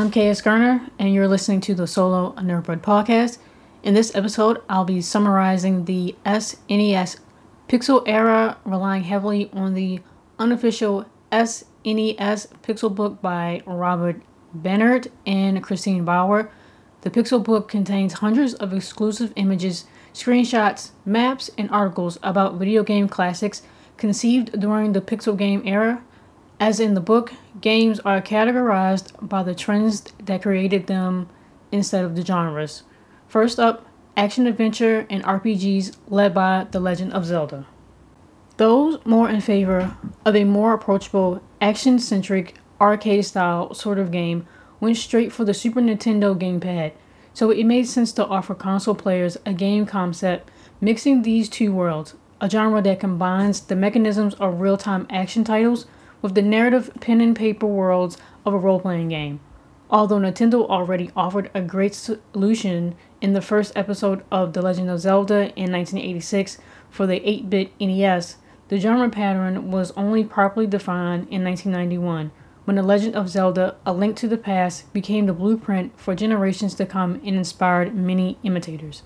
I'm KS Garner, and you're listening to the Solo Nerdbird podcast. In this episode, I'll be summarizing the SNES Pixel era, relying heavily on the unofficial SNES Pixel book by Robert Bennett and Christine Bauer. The Pixel book contains hundreds of exclusive images, screenshots, maps, and articles about video game classics conceived during the Pixel game era. As in the book, games are categorized by the trends that created them instead of the genres. First up, action adventure and RPGs led by The Legend of Zelda. Those more in favor of a more approachable, action centric, arcade style sort of game went straight for the Super Nintendo gamepad, so it made sense to offer console players a game concept mixing these two worlds, a genre that combines the mechanisms of real time action titles with the narrative pen and paper worlds of a role playing game. Although Nintendo already offered a great solution in the first episode of The Legend of Zelda in 1986 for the 8 bit NES, the genre pattern was only properly defined in 1991 when The Legend of Zelda A Link to the Past became the blueprint for generations to come and inspired many imitators.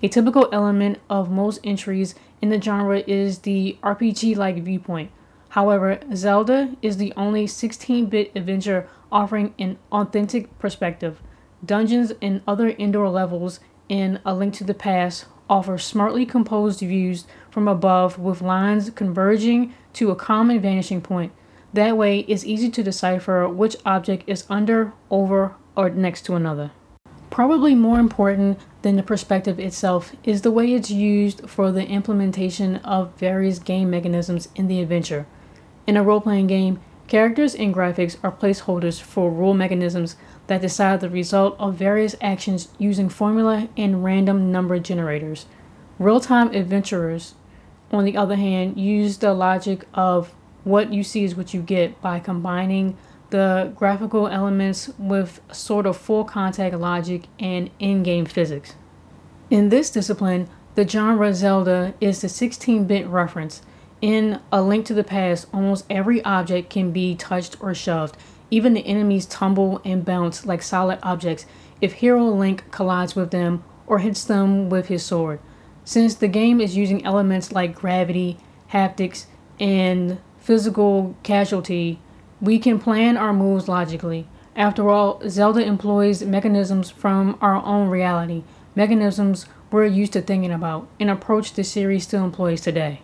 A typical element of most entries in the genre is the RPG like viewpoint. However, Zelda is the only 16 bit adventure offering an authentic perspective. Dungeons and other indoor levels in A Link to the Past offer smartly composed views from above with lines converging to a common vanishing point. That way, it's easy to decipher which object is under, over, or next to another. Probably more important than the perspective itself is the way it's used for the implementation of various game mechanisms in the adventure. In a role playing game, characters and graphics are placeholders for rule mechanisms that decide the result of various actions using formula and random number generators. Real time adventurers, on the other hand, use the logic of what you see is what you get by combining the graphical elements with sort of full contact logic and in game physics. In this discipline, the genre Zelda is the 16 bit reference in A Link to the Past, almost every object can be touched or shoved. Even the enemies tumble and bounce like solid objects if Hero Link collides with them or hits them with his sword. Since the game is using elements like gravity, haptics, and physical casualty, we can plan our moves logically. After all, Zelda employs mechanisms from our own reality, mechanisms we're used to thinking about, an approach the series still employs today.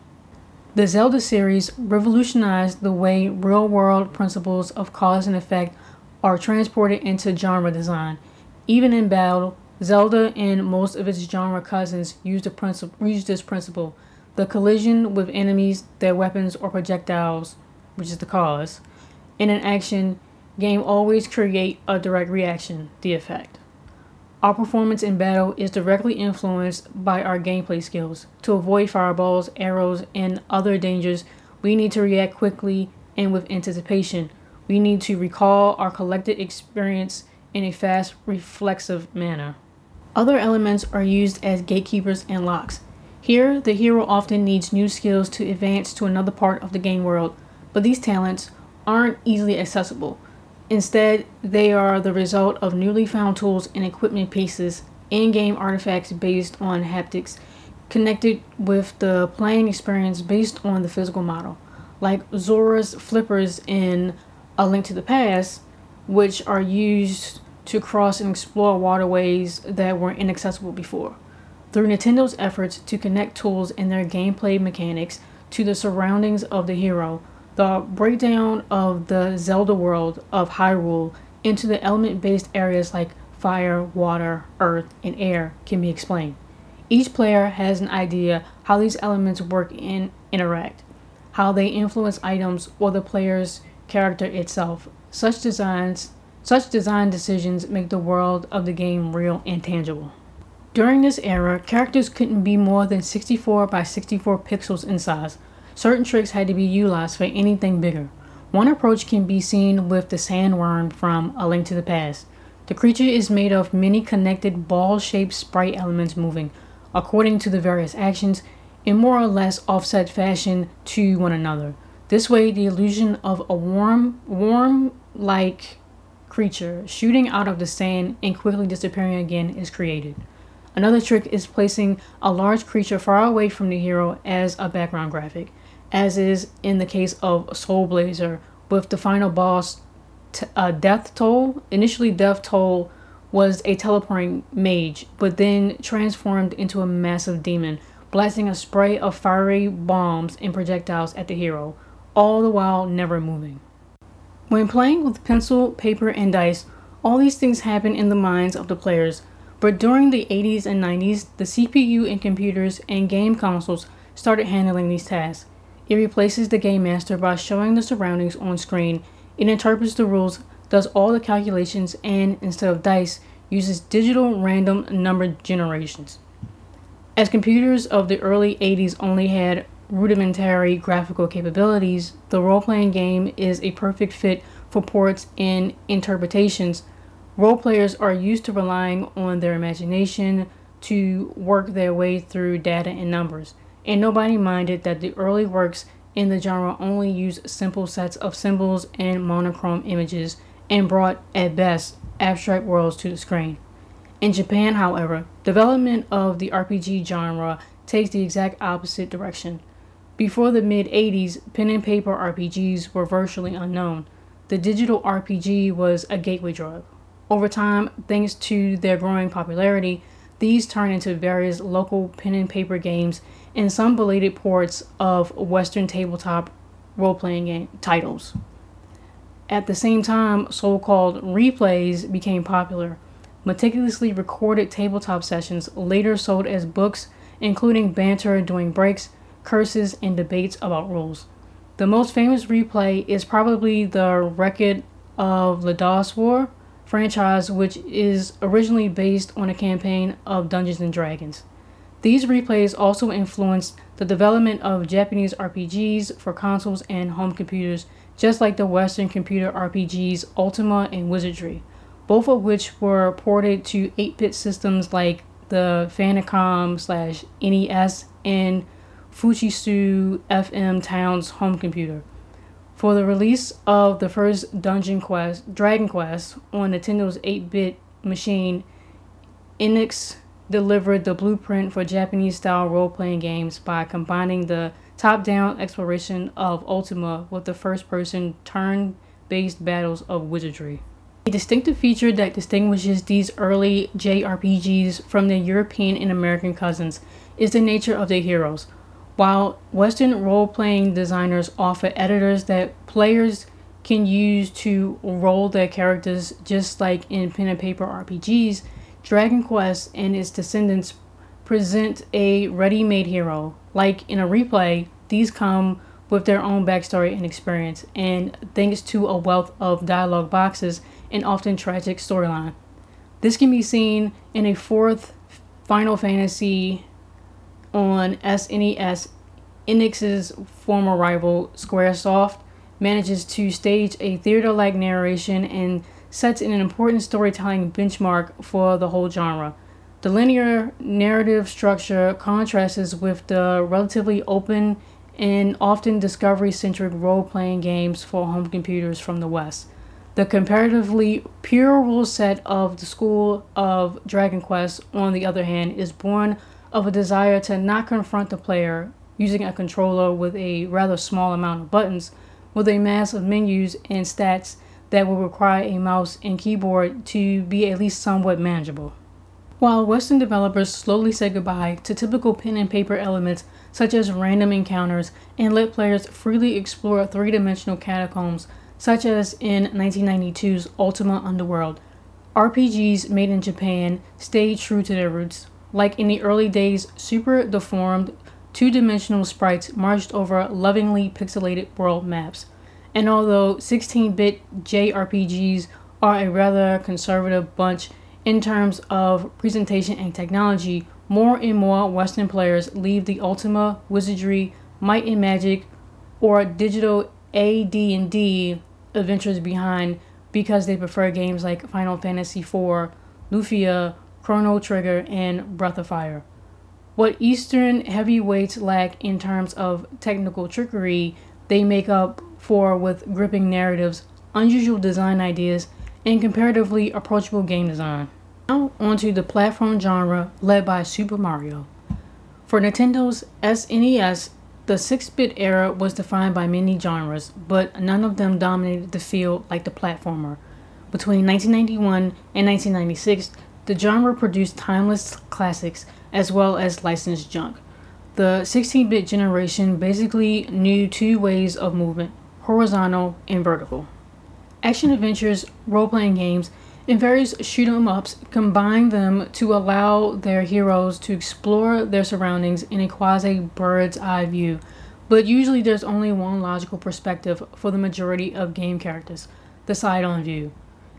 The Zelda series revolutionized the way real world principles of cause and effect are transported into genre design. Even in battle, Zelda and most of its genre cousins use, this principle the collision with enemies, their weapons, or projectiles, which is the cause. In an action, game always create a direct reaction, the effect. Our performance in battle is directly influenced by our gameplay skills. To avoid fireballs, arrows, and other dangers, we need to react quickly and with anticipation. We need to recall our collected experience in a fast, reflexive manner. Other elements are used as gatekeepers and locks. Here, the hero often needs new skills to advance to another part of the game world, but these talents aren't easily accessible. Instead, they are the result of newly found tools and equipment pieces, in game artifacts based on haptics, connected with the playing experience based on the physical model, like Zora's flippers in A Link to the Past, which are used to cross and explore waterways that were inaccessible before. Through Nintendo's efforts to connect tools and their gameplay mechanics to the surroundings of the hero, the breakdown of the Zelda world of Hyrule into the element based areas like fire, water, earth, and air can be explained. Each player has an idea how these elements work and interact, how they influence items or the player's character itself. Such designs such design decisions make the world of the game real and tangible. During this era, characters couldn't be more than 64 by 64 pixels in size, certain tricks had to be utilized for anything bigger. One approach can be seen with the sandworm from A Link to the Past. The creature is made of many connected ball shaped sprite elements moving, according to the various actions, in more or less offset fashion to one another. This way, the illusion of a warm, warm like creature shooting out of the sand and quickly disappearing again is created. Another trick is placing a large creature far away from the hero as a background graphic, as is in the case of Soul Blazer with the final boss, t- uh, Death Toll. Initially, Death Toll was a teleporting mage, but then transformed into a massive demon, blasting a spray of fiery bombs and projectiles at the hero, all the while never moving. When playing with pencil, paper, and dice, all these things happen in the minds of the players, but during the 80s and 90s, the CPU in computers and game consoles started handling these tasks. It replaces the game master by showing the surroundings on screen. It interprets the rules, does all the calculations, and instead of dice, uses digital random number generations. As computers of the early 80s only had rudimentary graphical capabilities, the role playing game is a perfect fit for ports and interpretations. Role players are used to relying on their imagination to work their way through data and numbers, and nobody minded that the early works in the genre only used simple sets of symbols and monochrome images and brought, at best, abstract worlds to the screen. In Japan, however, development of the RPG genre takes the exact opposite direction. Before the mid 80s, pen and paper RPGs were virtually unknown. The digital RPG was a gateway drug. Over time, thanks to their growing popularity, these turned into various local pen and paper games and some belated ports of Western tabletop role playing game titles. At the same time, so called replays became popular. Meticulously recorded tabletop sessions later sold as books, including banter during breaks curses, and debates about rules. The most famous replay is probably the Record of Lodoss War franchise, which is originally based on a campaign of Dungeons and Dragons. These replays also influenced the development of Japanese RPGs for consoles and home computers, just like the Western computer RPGs Ultima and Wizardry, both of which were ported to 8 bit systems like the Famicom slash NES and Fujitsu FM Towns home computer. For the release of the first Dungeon Quest, Dragon Quest, on Nintendo's 8 bit machine, Enix delivered the blueprint for Japanese style role playing games by combining the top down exploration of Ultima with the first person turn based battles of wizardry. A distinctive feature that distinguishes these early JRPGs from their European and American cousins is the nature of their heroes. While Western role playing designers offer editors that players can use to roll their characters just like in pen and paper RPGs, Dragon Quest and its descendants present a ready made hero. Like in a replay, these come with their own backstory and experience, and thanks to a wealth of dialogue boxes and often tragic storyline. This can be seen in a fourth Final Fantasy on SNES, Enix's former rival Squaresoft manages to stage a theater like narration and sets an important storytelling benchmark for the whole genre. The linear narrative structure contrasts with the relatively open and often discovery centric role playing games for home computers from the West. The comparatively pure rule set of the School of Dragon Quest, on the other hand, is born of a desire to not confront the player using a controller with a rather small amount of buttons with a mass of menus and stats that will require a mouse and keyboard to be at least somewhat manageable. While Western developers slowly said goodbye to typical pen and paper elements such as random encounters and let players freely explore three dimensional catacombs, such as in 1992's Ultima Underworld, RPGs made in Japan stayed true to their roots, like in the early days, super deformed, two dimensional sprites marched over lovingly pixelated world maps. And although 16 bit JRPGs are a rather conservative bunch in terms of presentation and technology, more and more Western players leave the Ultima, Wizardry, Might and Magic, or digital AD&D adventures behind because they prefer games like Final Fantasy IV, Lufia, Chrono Trigger, and Breath of Fire. What Eastern heavyweights lack in terms of technical trickery, they make up for with gripping narratives, unusual design ideas, and comparatively approachable game design. Now, onto the platform genre led by Super Mario. For Nintendo's SNES, the 6 bit era was defined by many genres, but none of them dominated the field like the platformer. Between 1991 and 1996, the genre produced timeless classics as well as licensed junk. The 16 bit generation basically knew two ways of movement horizontal and vertical. Action adventures, role playing games, and various shoot 'em ups combine them to allow their heroes to explore their surroundings in a quasi bird's eye view, but usually there's only one logical perspective for the majority of game characters the side on view.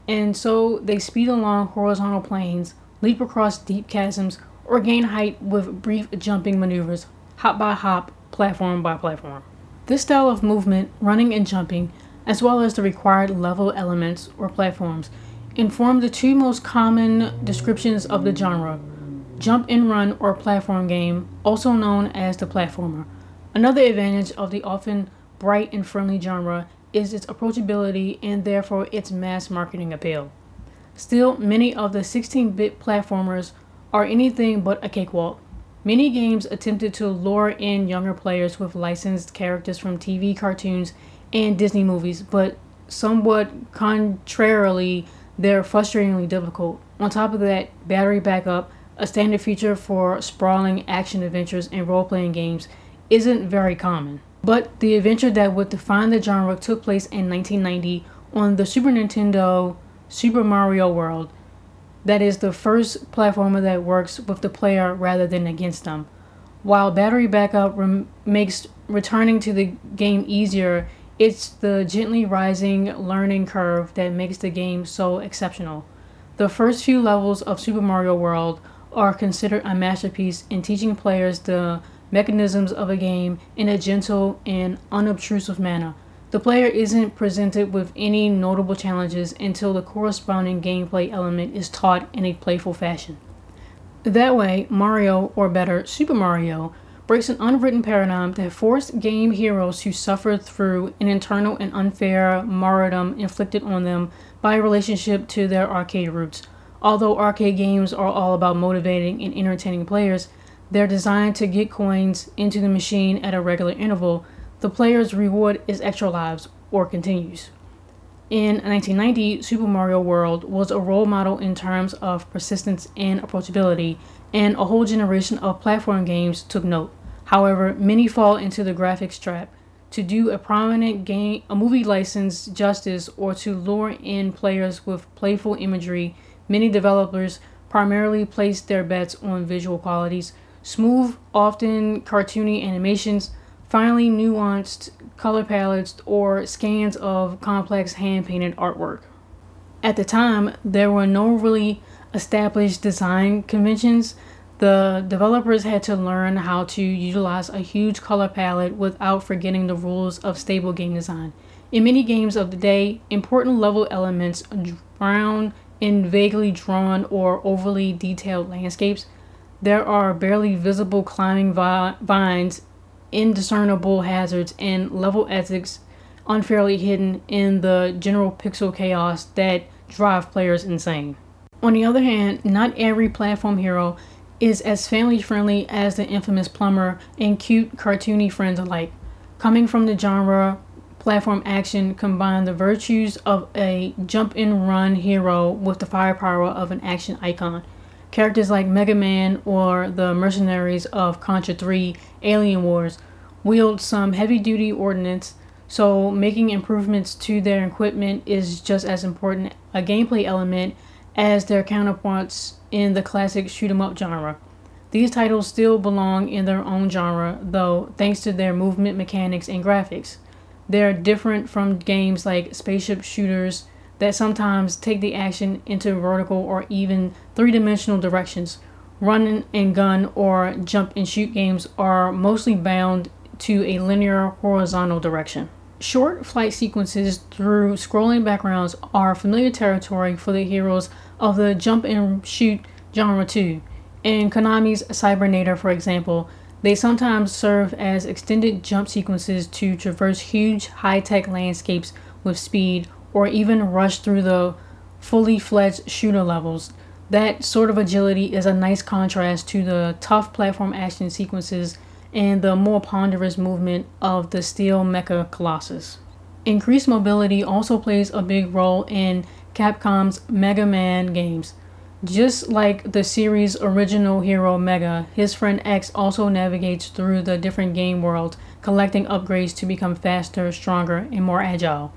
And so they speed along horizontal planes, leap across deep chasms, or gain height with brief jumping maneuvers, hop by hop, platform by platform. This style of movement, running and jumping, as well as the required level elements or platforms, inform the two most common descriptions of the genre jump and run or platform game, also known as the platformer. Another advantage of the often bright and friendly genre is its approachability and therefore its mass marketing appeal. Still, many of the 16 bit platformers are anything but a cakewalk. Many games attempted to lure in younger players with licensed characters from TV cartoons and Disney movies, but somewhat contrarily, they're frustratingly difficult. On top of that, battery backup, a standard feature for sprawling action adventures and role playing games, isn't very common. But the adventure that would define the genre took place in 1990 on the Super Nintendo Super Mario World. That is the first platformer that works with the player rather than against them. While battery backup rem- makes returning to the game easier, it's the gently rising learning curve that makes the game so exceptional. The first few levels of Super Mario World are considered a masterpiece in teaching players the mechanisms of a game in a gentle and unobtrusive manner. The player isn't presented with any notable challenges until the corresponding gameplay element is taught in a playful fashion. That way, Mario, or better, Super Mario, breaks an unwritten paradigm that forced game heroes to suffer through an internal and unfair martyrdom inflicted on them by relationship to their arcade roots. Although arcade games are all about motivating and entertaining players, they're designed to get coins into the machine at a regular interval. The player's reward is extra lives or continues. In 1990, Super Mario World was a role model in terms of persistence and approachability, and a whole generation of platform games took note. However, many fall into the graphics trap. To do a prominent game, a movie license justice, or to lure in players with playful imagery, many developers primarily place their bets on visual qualities, smooth, often cartoony animations, finely nuanced color palettes, or scans of complex hand painted artwork. At the time, there were no really established design conventions the developers had to learn how to utilize a huge color palette without forgetting the rules of stable game design. In many games of the day, important level elements drown in vaguely drawn or overly detailed landscapes. There are barely visible climbing vi- vines, indiscernible hazards, and level ethics unfairly hidden in the general pixel chaos that drive players insane. On the other hand, not every platform hero is as family friendly as the infamous plumber and cute cartoony friends alike. Coming from the genre, platform action combine the virtues of a jump and run hero with the firepower of an action icon. Characters like Mega Man or the mercenaries of Contra 3 Alien Wars wield some heavy duty ordnance, so making improvements to their equipment is just as important a gameplay element as their counterparts in the classic shoot 'em up genre. These titles still belong in their own genre, though, thanks to their movement mechanics and graphics. They're different from games like spaceship shooters that sometimes take the action into vertical or even three dimensional directions. Run and gun or jump and shoot games are mostly bound to a linear horizontal direction. Short flight sequences through scrolling backgrounds are familiar territory for the heroes of the jump and shoot genre too. In Konami's Cybernator, for example, they sometimes serve as extended jump sequences to traverse huge high tech landscapes with speed or even rush through the fully fledged shooter levels. That sort of agility is a nice contrast to the tough platform action sequences and the more ponderous movement of the steel mecha colossus. Increased mobility also plays a big role in Capcom's Mega Man games. Just like the series' original hero Mega, his friend X also navigates through the different game worlds, collecting upgrades to become faster, stronger, and more agile.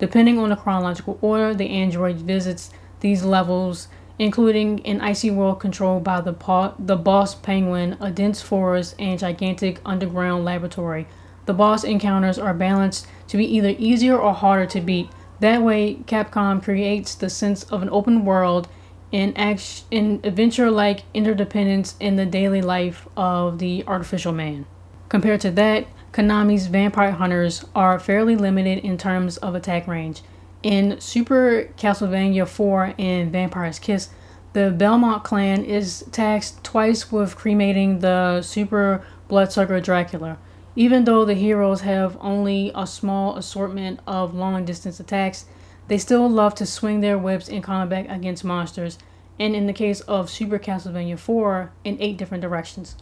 Depending on the chronological order, the android visits these levels, including an icy world controlled by the, the boss penguin, a dense forest, and gigantic underground laboratory. The boss encounters are balanced to be either easier or harder to beat. That way, Capcom creates the sense of an open world and adventure-like interdependence in the daily life of the artificial man. Compared to that, Konami's Vampire Hunters are fairly limited in terms of attack range. In Super Castlevania 4 and Vampire's Kiss, the Belmont clan is taxed twice with cremating the Super Bloodsucker Dracula. Even though the heroes have only a small assortment of long distance attacks, they still love to swing their whips in combat against monsters, and in the case of Super Castlevania 4, in eight different directions.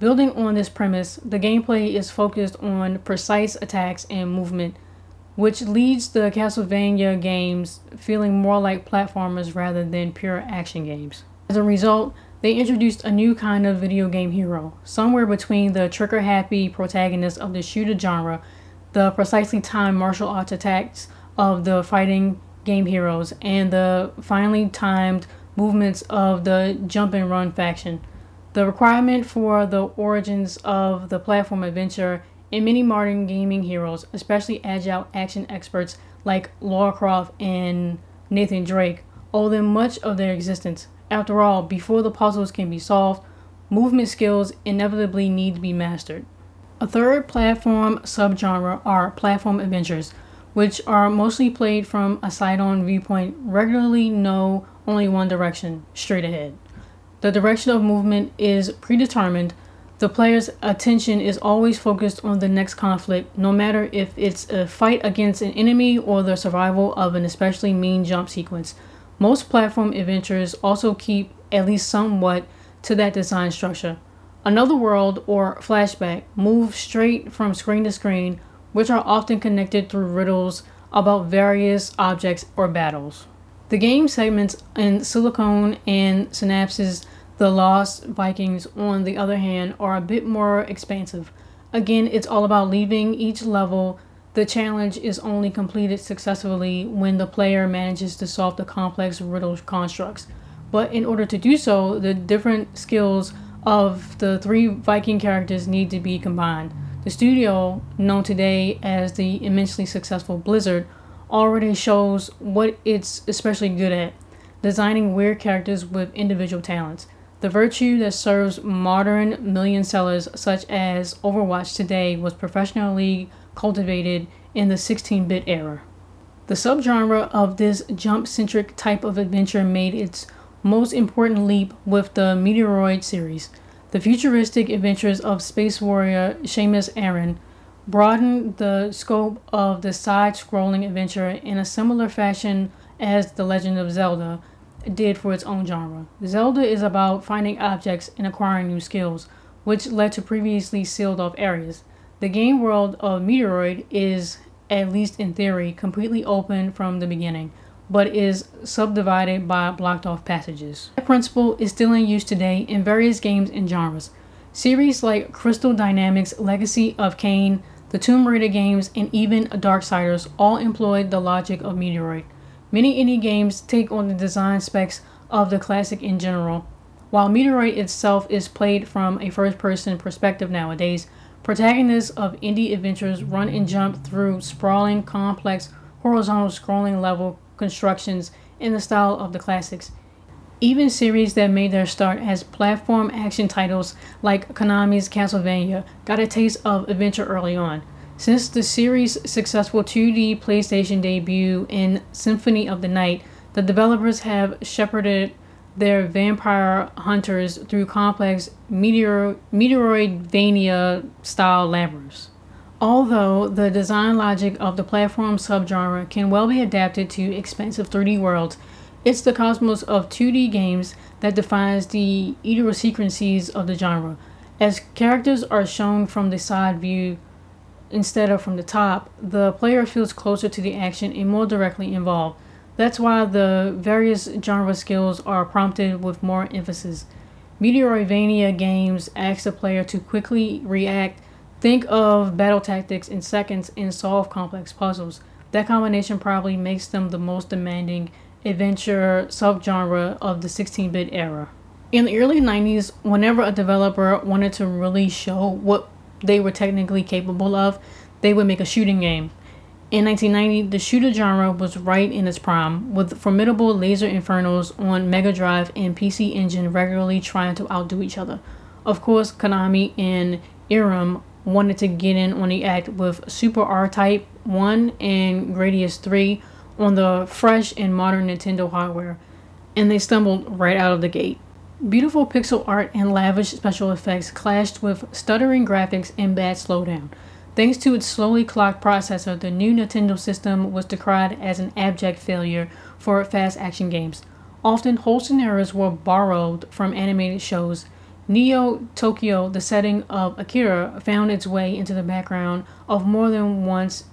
Building on this premise, the gameplay is focused on precise attacks and movement, which leads the Castlevania games feeling more like platformers rather than pure action games. As a result, they introduced a new kind of video game hero, somewhere between the trigger happy protagonist of the shooter genre, the precisely timed martial arts attacks of the fighting game heroes, and the finely timed movements of the jump and run faction. The requirement for the origins of the platform adventure in many modern gaming heroes, especially agile action experts like Lara Croft and Nathan Drake, owe them much of their existence. After all, before the puzzles can be solved, movement skills inevitably need to be mastered. A third platform subgenre are platform adventures, which are mostly played from a side on viewpoint, regularly know only one direction, straight ahead. The direction of movement is predetermined. The player's attention is always focused on the next conflict, no matter if it's a fight against an enemy or the survival of an especially mean jump sequence. Most platform adventures also keep at least somewhat to that design structure. Another world or flashback moves straight from screen to screen, which are often connected through riddles about various objects or battles. The game segments in Silicon and Synapses The Lost Vikings, on the other hand, are a bit more expansive. Again, it's all about leaving each level the challenge is only completed successfully when the player manages to solve the complex riddle constructs. But in order to do so, the different skills of the three Viking characters need to be combined. The studio, known today as the immensely successful Blizzard, already shows what it's especially good at designing weird characters with individual talents. The virtue that serves modern million sellers such as Overwatch today was professionally cultivated in the 16 bit era. The subgenre of this jump centric type of adventure made its most important leap with the Meteoroid series. The futuristic adventures of space warrior Samus Aran broadened the scope of the side scrolling adventure in a similar fashion as The Legend of Zelda did for its own genre. Zelda is about finding objects and acquiring new skills, which led to previously sealed off areas. The game world of Meteoroid is, at least in theory, completely open from the beginning, but is subdivided by blocked off passages. That principle is still in use today in various games and genres. Series like Crystal Dynamics' Legacy of Kain, the Tomb Raider games, and even Darksiders all employed the logic of Meteoroid. Many indie games take on the design specs of the classic in general. While Meteoroid itself is played from a first person perspective nowadays, Protagonists of indie adventures run and jump through sprawling, complex, horizontal scrolling level constructions in the style of the classics. Even series that made their start as platform action titles like Konami's Castlevania got a taste of adventure early on. Since the series' successful 2D PlayStation debut in Symphony of the Night, the developers have shepherded their vampire hunters through complex meteor, Meteoroidvania style labyrinths. Although the design logic of the platform subgenre can well be adapted to expansive 3D worlds, It's the cosmos of 2D games that defines the idiosyncrasies of the genre. As characters are shown from the side view instead of from the top, the player feels closer to the action and more directly involved. That's why the various genre skills are prompted with more emphasis. Metroidvania games ask the player to quickly react, think of battle tactics in seconds, and solve complex puzzles. That combination probably makes them the most demanding adventure subgenre of the 16 bit era. In the early 90s, whenever a developer wanted to really show what they were technically capable of, they would make a shooting game. In 1990, the shooter genre was right in its prime, with formidable laser infernos on Mega Drive and PC Engine regularly trying to outdo each other. Of course, Konami and Irem wanted to get in on the act with Super R-Type 1 and Gradius 3 on the fresh and modern Nintendo hardware, and they stumbled right out of the gate. Beautiful pixel art and lavish special effects clashed with stuttering graphics and bad slowdown. Thanks to its slowly clocked processor, the new Nintendo system was decried as an abject failure for fast action games. Often, whole scenarios were borrowed from animated shows. Neo Tokyo, the setting of Akira, found its way into the background of more than once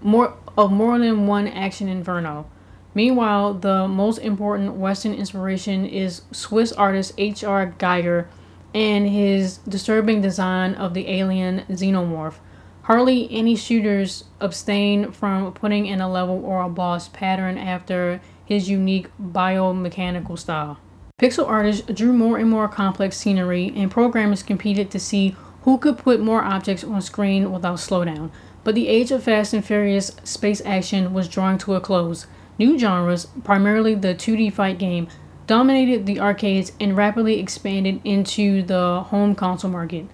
more of more than one action inferno. Meanwhile, the most important Western inspiration is Swiss artist H.R. Giger and his disturbing design of the alien xenomorph. Hardly any shooters abstain from putting in a level or a boss pattern after his unique biomechanical style. Pixel artists drew more and more complex scenery, and programmers competed to see who could put more objects on screen without slowdown. But the age of fast and furious space action was drawing to a close. New genres, primarily the 2D fight game, dominated the arcades and rapidly expanded into the home console market.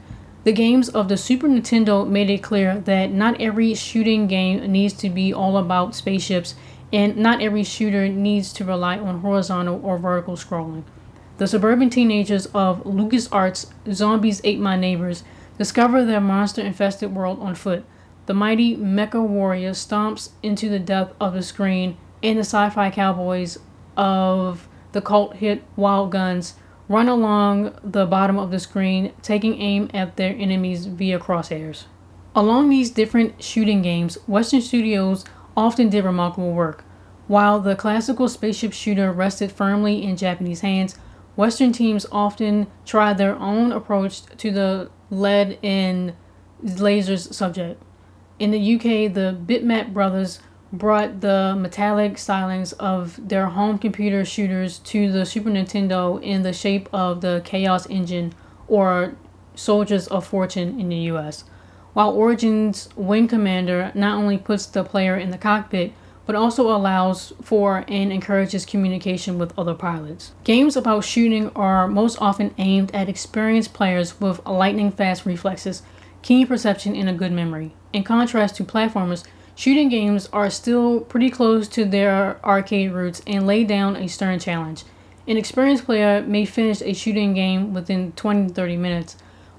The games of the Super Nintendo made it clear that not every shooting game needs to be all about spaceships, and not every shooter needs to rely on horizontal or vertical scrolling. The suburban teenagers of LucasArts' Zombies Ate My Neighbors discover their monster infested world on foot. The mighty Mecha Warrior stomps into the depth of the screen, and the sci fi cowboys of the cult hit Wild Guns run along the bottom of the screen, taking aim at their enemies via crosshairs. Along these different shooting games, Western studios often did remarkable work. While the classical spaceship shooter rested firmly in Japanese hands, Western teams often tried their own approach to the lead and lasers subject. In the UK, the Bitmap brothers brought the metallic stylings of their home computer shooters to the Super Nintendo in the shape of the Chaos Engine or Soldiers of Fortune in the US. While Origins Wing Commander not only puts the player in the cockpit, but also allows for and encourages communication with other pilots. Games about shooting are most often aimed at experienced players with lightning fast reflexes, keen perception, and a good memory. In contrast to platformers, Shooting games are still pretty close to their arcade roots and lay down a stern challenge. An experienced player may finish a shooting game within 20 to 30 minutes,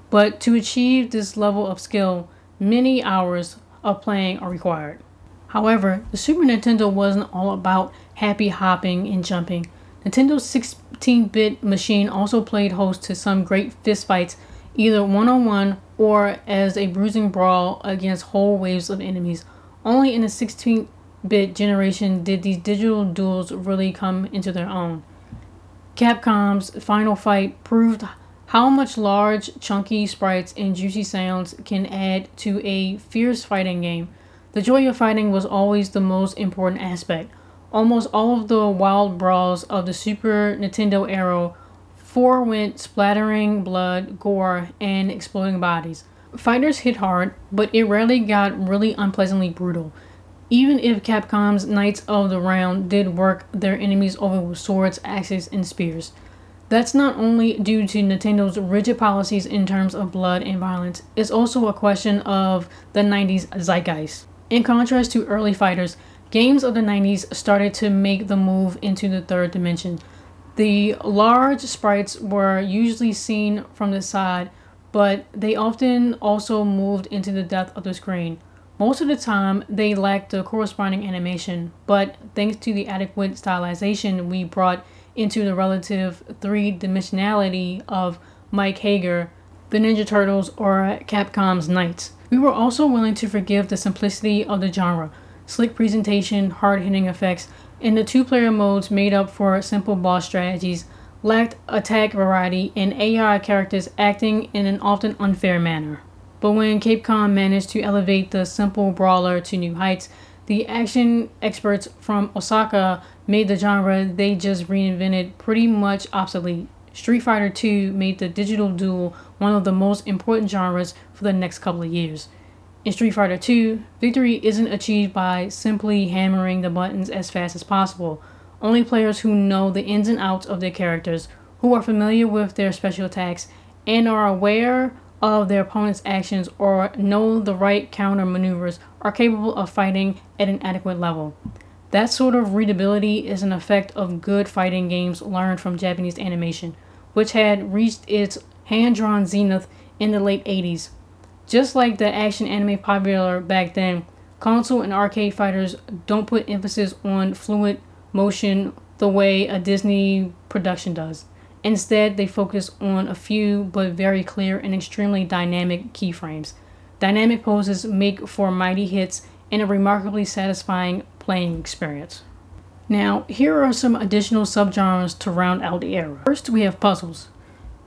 but to achieve this level of skill, many hours of playing are required. However, the Super Nintendo wasn't all about happy hopping and jumping. Nintendo's 16 bit machine also played host to some great fistfights, either one on one or as a bruising brawl against whole waves of enemies. Only in the 16 bit generation did these digital duels really come into their own. Capcom's Final Fight proved how much large, chunky sprites and juicy sounds can add to a fierce fighting game. The joy of fighting was always the most important aspect. Almost all of the wild brawls of the Super Nintendo era forewent splattering blood, gore, and exploding bodies. Fighters hit hard, but it rarely got really unpleasantly brutal. Even if Capcom's Knights of the Round did work their enemies over with swords, axes, and spears. That's not only due to Nintendo's rigid policies in terms of blood and violence, it's also a question of the 90s zeitgeist. In contrast to early fighters, games of the 90s started to make the move into the third dimension. The large sprites were usually seen from the side but they often also moved into the depth of the screen. Most of the time, they lacked the corresponding animation, but thanks to the adequate stylization we brought into the relative three dimensionality of Mike Haggar, the Ninja Turtles, or Capcom's Knights. We were also willing to forgive the simplicity of the genre, slick presentation, hard hitting effects, and the two player modes made up for simple boss strategies lacked attack variety and AI characters acting in an often unfair manner. But when Capcom managed to elevate the simple brawler to new heights, the action experts from Osaka made the genre they just reinvented pretty much obsolete. Street Fighter II made the digital duel one of the most important genres for the next couple of years. In Street Fighter II, victory isn't achieved by simply hammering the buttons as fast as possible. Only players who know the ins and outs of their characters, who are familiar with their special attacks, and are aware of their opponent's actions or know the right counter maneuvers are capable of fighting at an adequate level. That sort of readability is an effect of good fighting games learned from Japanese animation, which had reached its hand drawn zenith in the late 80s. Just like the action anime popular back then, console and arcade fighters don't put emphasis on fluid motion the way a Disney production does. Instead, they focus on a few but very clear and extremely dynamic keyframes. Dynamic poses make for mighty hits and a remarkably satisfying playing experience. Now, here are some additional subgenres to round out the era. First, we have puzzles.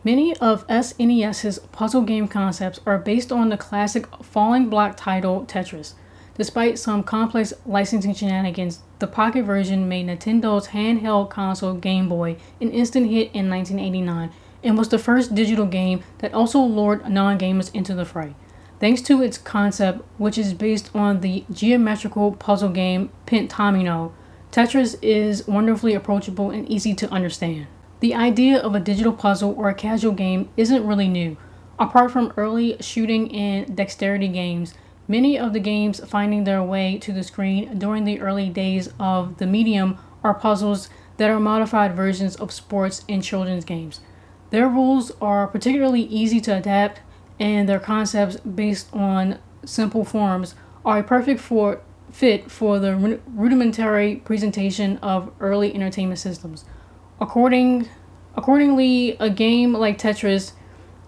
Many of SNES's puzzle game concepts are based on the classic falling block title Tetris. Despite some complex licensing shenanigans, the Pocket version made Nintendo's handheld console Game Boy an instant hit in 1989 and was the first digital game that also lured non gamers into the fray. Thanks to its concept, which is based on the geometrical puzzle game Pentomino, Tetris is wonderfully approachable and easy to understand. The idea of a digital puzzle or a casual game isn't really new. Apart from early shooting and dexterity games, Many of the games finding their way to the screen during the early days of the medium are puzzles that are modified versions of sports and children's games. Their rules are particularly easy to adapt, and their concepts, based on simple forms, are a perfect fit for the rudimentary presentation of early entertainment systems. According, accordingly, a game like Tetris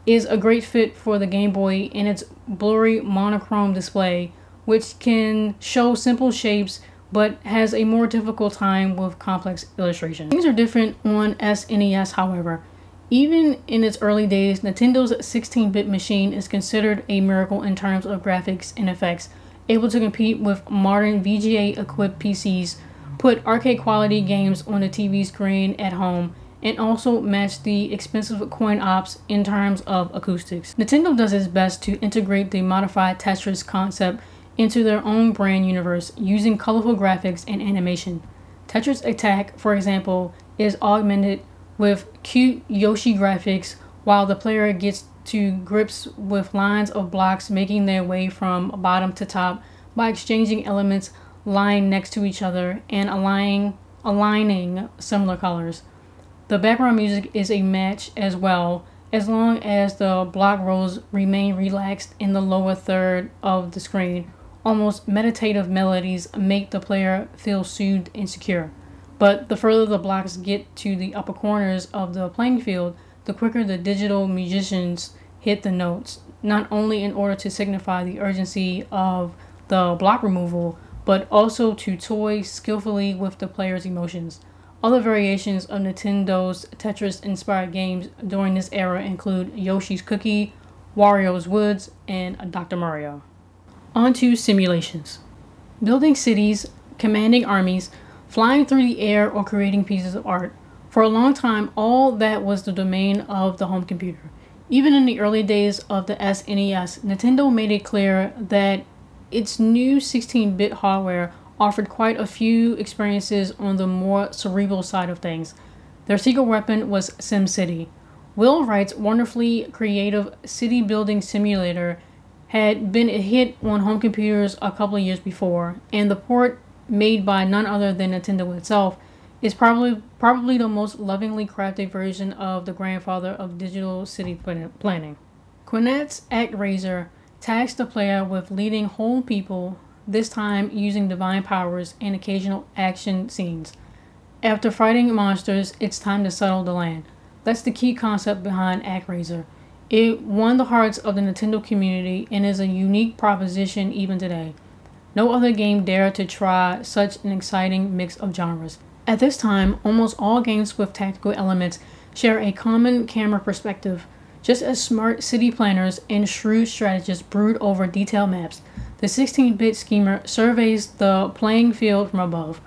is a great fit for the Game Boy in its blurry monochrome display, which can show simple shapes but has a more difficult time with complex illustration. Things are different on SNES, however. Even in its early days, Nintendo's 16 bit machine is considered a miracle in terms of graphics and effects, able to compete with modern VGA equipped PCs, put arcade quality games on the TV screen at home, and also match the expensive coin ops in terms of acoustics. Nintendo does its best to integrate the modified Tetris concept into their own brand universe using colorful graphics and animation. Tetris Attack, for example, is augmented with cute Yoshi graphics while the player gets to grips with lines of blocks making their way from bottom to top by exchanging elements lying next to each other and aligning, aligning similar colors. The background music is a match as well, as long as the block rows remain relaxed in the lower third of the screen. Almost meditative melodies make the player feel soothed and secure. But the further the blocks get to the upper corners of the playing field, the quicker the digital musicians hit the notes, not only in order to signify the urgency of the block removal, but also to toy skillfully with the player's emotions. Other variations of Nintendo's Tetris inspired games during this era include Yoshi's Cookie, Wario's Woods, and Dr. Mario. On to simulations. Building cities, commanding armies, flying through the air, or creating pieces of art. For a long time, all that was the domain of the home computer. Even in the early days of the SNES, Nintendo made it clear that its new 16 bit hardware offered quite a few experiences on the more cerebral side of things. Their secret weapon was SimCity. Will Wright's wonderfully creative city building simulator had been a hit on home computers a couple of years before, and the port made by none other than Nintendo itself is probably probably the most lovingly crafted version of the grandfather of digital city planning. Quintet's ActRaiser tasked the player with leading whole people, this time using divine powers and occasional action scenes. After fighting monsters, it's time to settle the land. That's the key concept behind ActRaiser. It won the hearts of the Nintendo community and is a unique proposition even today. No other game dared to try such an exciting mix of genres. At this time, almost all games with tactical elements share a common camera perspective. Just as smart city planners and shrewd strategists brood over detailed maps, the 16 bit schemer surveys the playing field from above.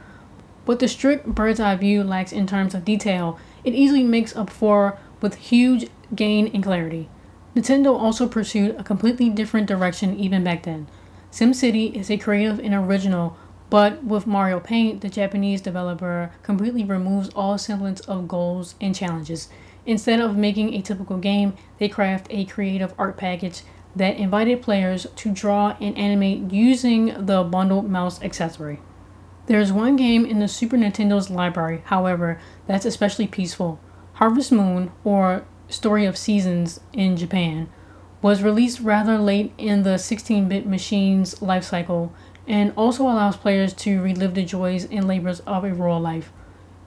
What the strict bird's eye view lacks in terms of detail, it easily makes up for with huge gain in clarity. Nintendo also pursued a completely different direction even back then. SimCity is a creative and original, but with Mario Paint, the Japanese developer completely removes all semblance of goals and challenges. Instead of making a typical game, they craft a creative art package that invited players to draw and animate using the bundled mouse accessory. There's one game in the Super Nintendo's library, however, that's especially peaceful. Harvest Moon, or Story of Seasons in Japan, was released rather late in the 16 bit machine's life cycle and also allows players to relive the joys and labors of a rural life.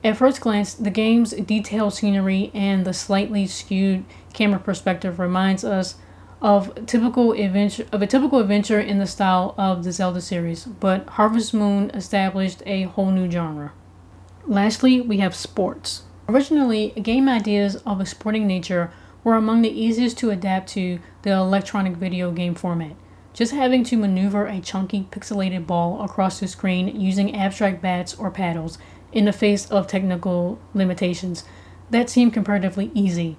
At first glance, the game's detailed scenery and the slightly skewed camera perspective reminds us of typical adventure of a typical adventure in the style of the Zelda series, but Harvest Moon established a whole new genre. Lastly, we have sports. Originally, game ideas of a sporting nature were among the easiest to adapt to the electronic video game format. Just having to maneuver a chunky pixelated ball across the screen using abstract bats or paddles in the face of technical limitations, that seemed comparatively easy.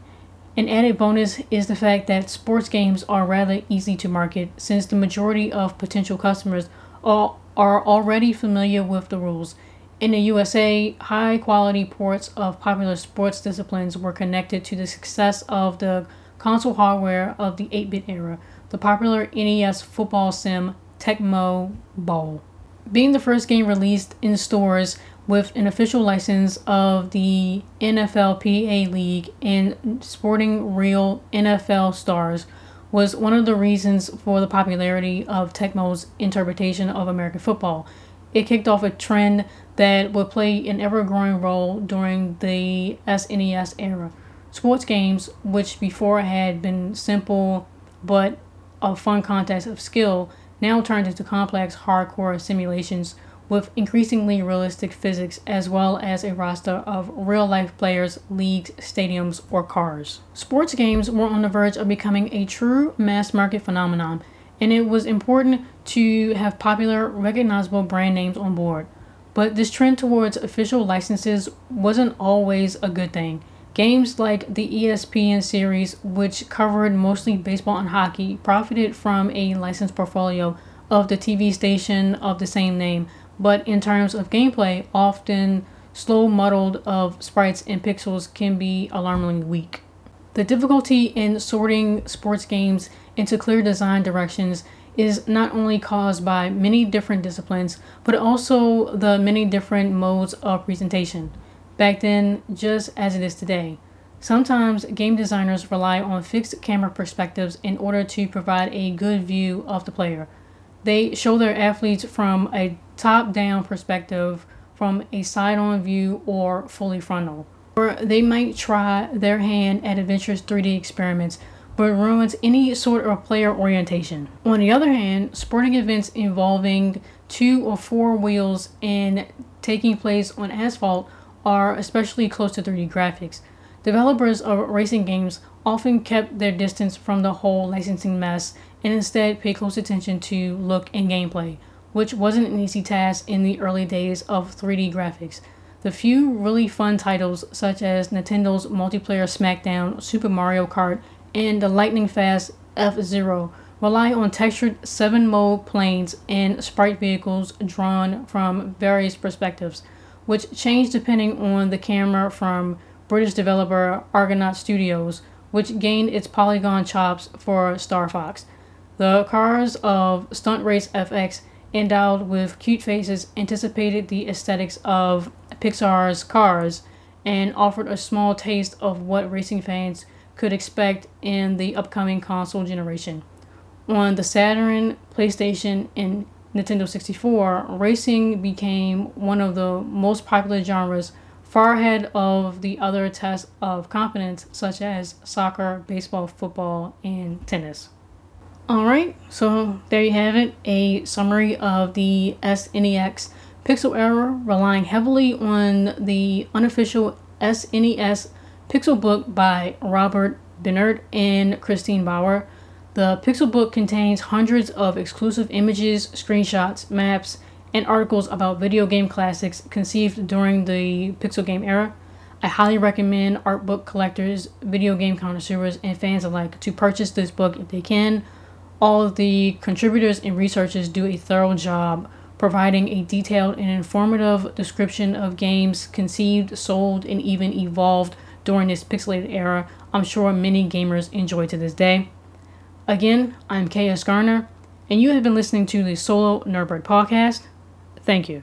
An added bonus is the fact that sports games are rather easy to market since the majority of potential customers are, are already familiar with the rules in the USA, high quality ports of popular sports disciplines were connected to the success of the console hardware of the 8 bit era, the popular NES football sim Tecmo Bowl. Being the first game released in stores with an official license of the NFLPA League and sporting real NFL stars was one of the reasons for the popularity of Tecmo's interpretation of American football. It kicked off a trend that would play an ever growing role during the SNES era. Sports games, which before had been simple but a fun contest of skill, now turned into complex, hardcore simulations with increasingly realistic physics as well as a roster of real life players, leagues, stadiums, or cars. Sports games were on the verge of becoming a true mass market phenomenon, and it was important to have popular, recognizable brand names on board. But this trend towards official licenses wasn't always a good thing. Games like the ESPN series, which covered mostly baseball and hockey, profited from a license portfolio of the TV station of the same name, but in terms of gameplay, often slow muddled of sprites and pixels can be alarmingly weak. The difficulty in sorting sports games into clear design directions is not only caused by many different disciplines, but also the many different modes of presentation. Back then, just as it is today. Sometimes game designers rely on fixed camera perspectives in order to provide a good view of the player. They show their athletes from a top down perspective, from a side on view, or fully frontal. Or they might try their hand at adventurous 3D experiments but ruins any sort of player orientation. On the other hand, sporting events involving two or four wheels and taking place on asphalt are especially close to 3D graphics. Developers of racing games often kept their distance from the whole licensing mess and instead paid close attention to look and gameplay, which wasn't an easy task in the early days of 3D graphics. The few really fun titles, such as Nintendo's multiplayer SmackDown, Super Mario Kart, and the lightning fast F Zero rely on textured 7 mode planes and sprite vehicles drawn from various perspectives, which change depending on the camera from British developer Argonaut Studios, which gained its polygon chops for Star Fox. The cars of Stunt Race FX, endowed with cute faces, anticipated the aesthetics of Pixar's Cars and offered a small taste of what racing fans could expect in the upcoming console generation. On the Saturn, PlayStation, and Nintendo 64, racing became one of the most popular genres, far ahead of the other tests of competence such as soccer, baseball, football, and tennis. Alright, so there you have it a summary of the SNES Pixel era, relying heavily on the unofficial SNES Pixel book by Robert Bernard and Christine Bauer. The Pixel book contains hundreds of exclusive images, screenshots, maps, and articles about video game classics conceived during the Pixel game era. I highly recommend art book collectors, video game connoisseurs, and fans alike to purchase this book if they can. All of the contributors and researchers do a thorough job providing a detailed and informative description of games conceived, sold, and even evolved during this pixelated era. I'm sure many gamers enjoy to this day. Again, I'm KS Garner, and you have been listening to the Solo Nerdbird podcast. Thank you.